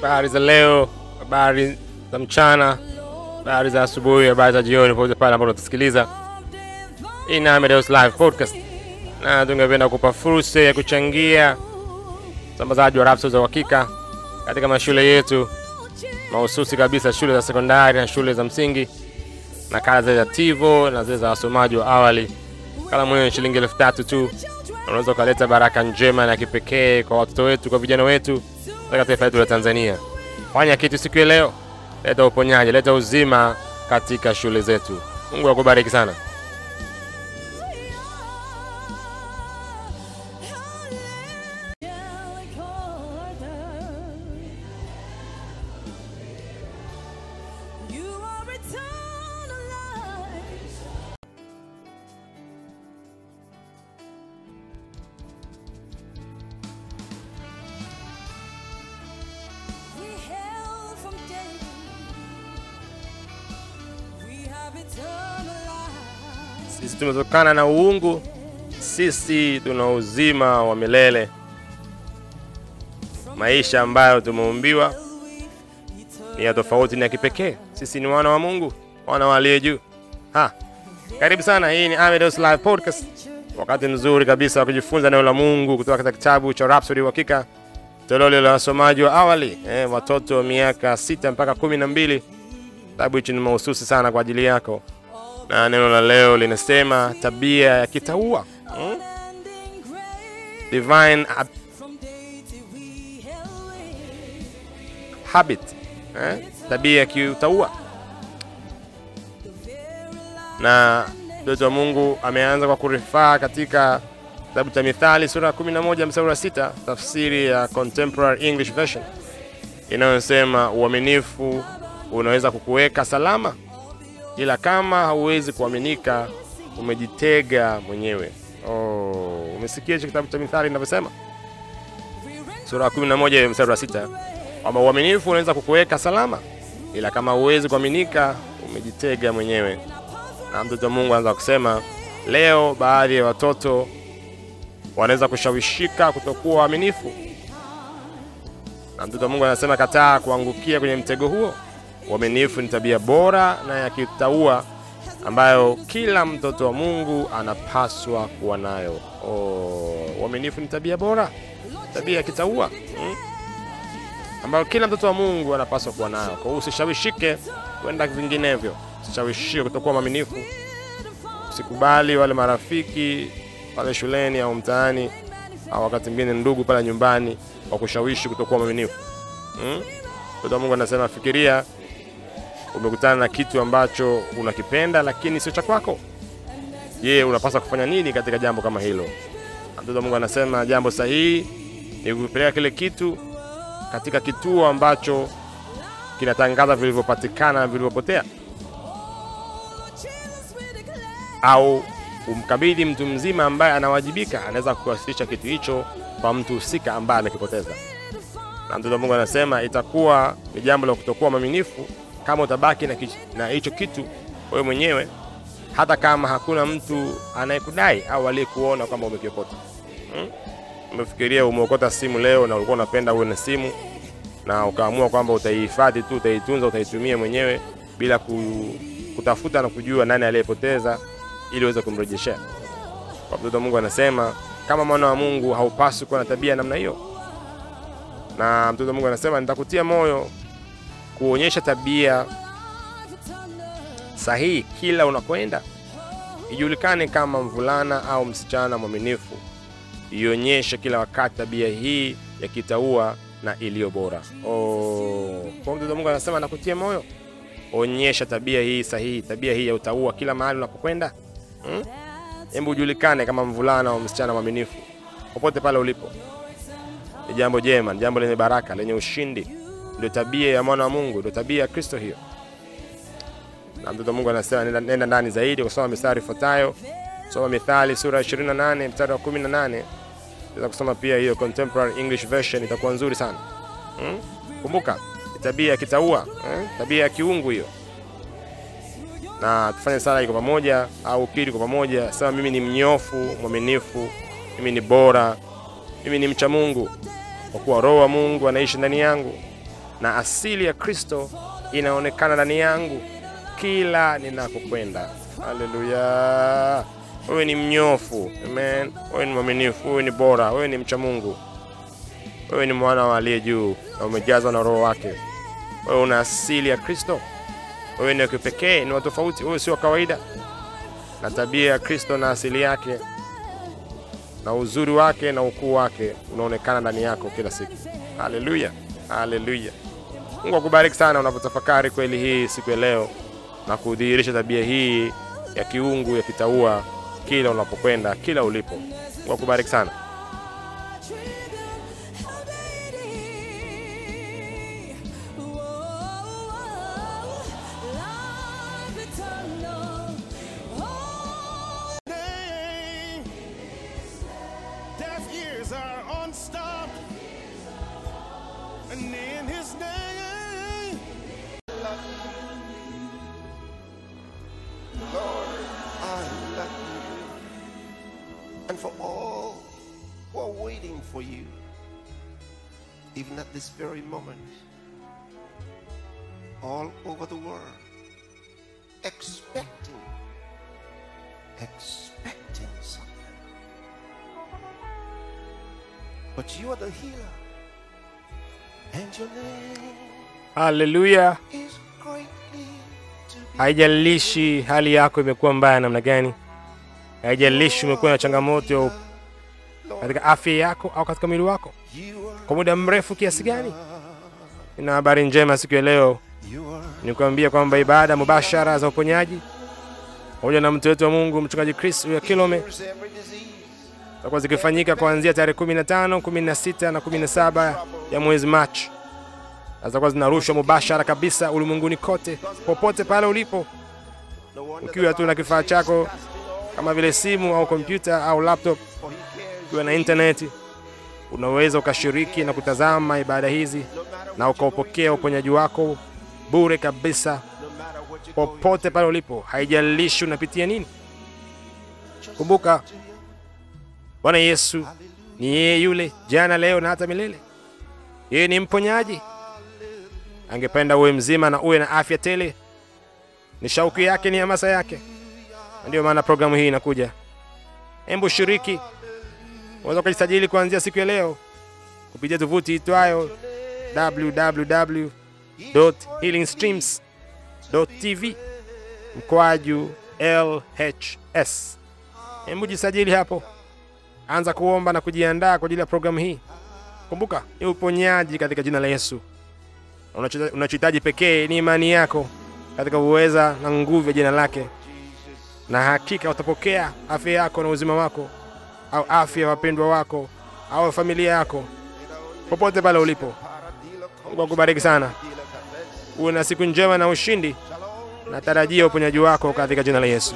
habari za leo, habari za mchana, habari za asubuhi, habari za jioni, popote pale ambapo unatusikiliza. Hii ni Amadeus Live Podcast, na tungependa kupa fursa ya kuchangia usambazaji wa rhapsodi za uhakika katika mashule yetu mahususi kabisa, shule za sekondari na shule za msingi, na kala zile za TIVO na zile za wasomaji wa awali. Kala mwenyewe ni shilingi elfu tatu tu, unaweza ukaleta baraka njema na kipekee kwa watoto wetu, kwa vijana wetu katika taifa letu la Tanzania. Fanya kitu siku ya leo, leta uponyaji, leta uzima katika shule zetu. Mungu akubariki sana. Sisi tumetokana na uungu, sisi tuna uzima wa milele, maisha ambayo tumeumbiwa ni ya tofauti na kipekee. Sisi ni wana wa Mungu, wana wa aliye juu. Ha, karibu sana. Hii ni Amidos Live Podcast, wakati mzuri kabisa wa kujifunza neno la Mungu kutoka katika kitabu cha Rhapsody Uhakika, toleo la wasomaji wa awali, eh, watoto wa miaka sita mpaka kumi na mbili. Kitabu hichi ni mahususi sana kwa ajili yako na neno la leo linasema tabia ya kitaua hmm? Habit eh? tabia ya kiutaua na mtoto wa mungu ameanza kwa kurifaa katika kitabu cha mithali sura ya 11 mstari wa sita tafsiri ya contemporary english version inayosema uaminifu unaweza kukuweka salama ila kama hauwezi kuaminika umejitega mwenyewe. Oh, umesikia hicho kitabu cha mithali inavyosema? Sura ya 11 mstari wa sita. Kwamba uaminifu unaweza kukuweka salama ila kama huwezi kuaminika umejitega mwenyewe. Na mtoto wa mungu anaanza kusema leo baadhi ya watoto wanaweza kushawishika kutokuwa waaminifu. Na mtoto wa mungu anasema kataa kuangukia kwenye mtego huo uaminifu ni tabia bora na ya kitaua ambayo kila mtoto wa mungu anapaswa kuwa nayo. Oh, uaminifu ni tabia bora tabia ya kitaua hmm, ambayo kila mtoto wa mungu anapaswa kuwa nayo. Kwa hiyo usishawishike kwenda vinginevyo. Usishawishike kutokuwa mwaminifu. Usikubali wale marafiki pale shuleni au mtaani au wakati mwingine ndugu pale nyumbani wakushawishi kutokuwa mwaminifu mm? mtoto wa mungu anasema fikiria umekutana na kitu ambacho unakipenda lakini sio cha kwako. Je unapaswa kufanya nini katika jambo kama hilo? Mtoto wa mungu anasema jambo sahihi ni kupeleka kile kitu katika kituo ambacho kinatangaza vilivyopatikana na vilivyopotea. Au umkabidhi mtu mzima ambaye anawajibika anaweza kuwasilisha kitu hicho kwa mtu husika ambaye amekipoteza. Na mtoto mungu anasema itakuwa ni jambo la kutokuwa mwaminifu kama utabaki na hicho kitu wewe mwenyewe hata kama hakuna mtu anayekudai au aliyekuona kwamba umekiokota. Hmm? umefikiria umeokota simu leo na ulikuwa unapenda uwe na simu na ukaamua kwamba utaihifadhi tu utaitunza utaitumia mwenyewe bila ku, kutafuta na kujua nani aliyepoteza ili uweze kumrejeshea. Kwa mtoto mungu anasema kama mwana wa mungu haupaswi kuwa na tabia namna hiyo. Na mtoto mungu anasema nitakutia moyo kuonyesha tabia sahihi kila unakwenda ijulikane kama mvulana au msichana mwaminifu ionyeshe kila wakati tabia hii ya kitaua na iliyo bora. Oh. mungu anasema nakutia moyo. Onyesha tabia hii sahihi tabia hii ya utaua kila mahali unapokwenda. Hmm? hebu ujulikane kama mvulana au msichana mwaminifu popote pale ulipo. Ni jambo jema ni jambo lenye baraka lenye ushindi ndio tabia ya mwana wa mungu ndio tabia ya kristo hiyo. Na mtoto mungu anasema nenda, ndani zaidi kusoma mistari ifuatayo. Soma mithali sura ya 28 mstari wa 18 naweza kusoma pia hiyo contemporary english version itakuwa nzuri sana. Hmm? kumbuka tabia ya kitaua eh? tabia ya kiungu hiyo. Na tufanye sala kwa pamoja au ukiri kwa pamoja sema mimi ni mnyofu mwaminifu mimi ni bora mimi ni mcha mungu kwa kuwa roho wa mungu anaishi ndani yangu na asili ya Kristo inaonekana ndani yangu kila ninakokwenda. Haleluya! Wewe ni mnyofu, amen. Wewe ni mwaminifu, wewe ni bora, wewe ni mcha Mungu, wewe ni mwana wa aliye juu na umejazwa na Roho wake. Wewe una asili ya Kristo, wewe ni wa kipekee, ni wa tofauti, wewe sio wa kawaida, na tabia ya Kristo na asili yake na uzuri wake na ukuu wake unaonekana ndani yako kila siku. Haleluya, haleluya. Mungu akubariki sana unapotafakari kweli hii siku ya leo na kudhihirisha tabia hii ya kiungu ya kitaua kila unapokwenda, kila ulipo. Mungu akubariki sana. And for oh, all who are waiting for you, even at this very moment, all over the world, expecting, expecting something. But you are the healer, and your name Haleluya. is greatly to be Haijalishi hali yako imekuwa mbaya namna gani, haijalishi umekuwa na changamoto katika afya yako au katika mwili wako. Kwa muda mrefu kiasi gani. Nina habari njema siku ya leo, nikuambia kwamba ibada mubashara za uponyaji. Pamoja na mtu wetu wa Mungu mchungaji Chris ya Kilome zitakuwa zikifanyika kuanzia tarehe 15, 16 na 17 ya mwezi Machi, na zitakuwa zinarushwa mubashara kabisa ulimwenguni kote, popote pale ulipo, ukiwa tu na kifaa chako kama vile simu au kompyuta au laptop, ukiwa na intaneti, unaweza ukashiriki na kutazama ibada hizi na ukaupokea uponyaji wako bure kabisa popote pale ulipo, haijalishi unapitia nini. Kumbuka Bwana Yesu ni yeye yule jana, leo na hata milele. Yeye ni mponyaji. Angependa uwe mzima na uwe na afya tele. Ni shauku yake, ni hamasa yake, na ndiyo maana programu hii inakuja. Hebu shiriki, unaweza ukajisajili kuanzia siku ya leo kupitia tovuti itwayo www.healingstreams.tv mkwaju LHS. Hebu jisajili hapo, anza kuomba na kujiandaa kwa ajili ya programu hii. Kumbuka ni uponyaji katika jina la Yesu. Unachohitaji pekee ni imani yako katika uweza na nguvu ya jina lake, na hakika utapokea afya yako na uzima wako, au afya ya wapendwa wako au familia yako, popote pale ulipo. Mungu akubariki sana, uwe na siku njema na ushindi. Natarajia uponyaji wako katika jina la Yesu.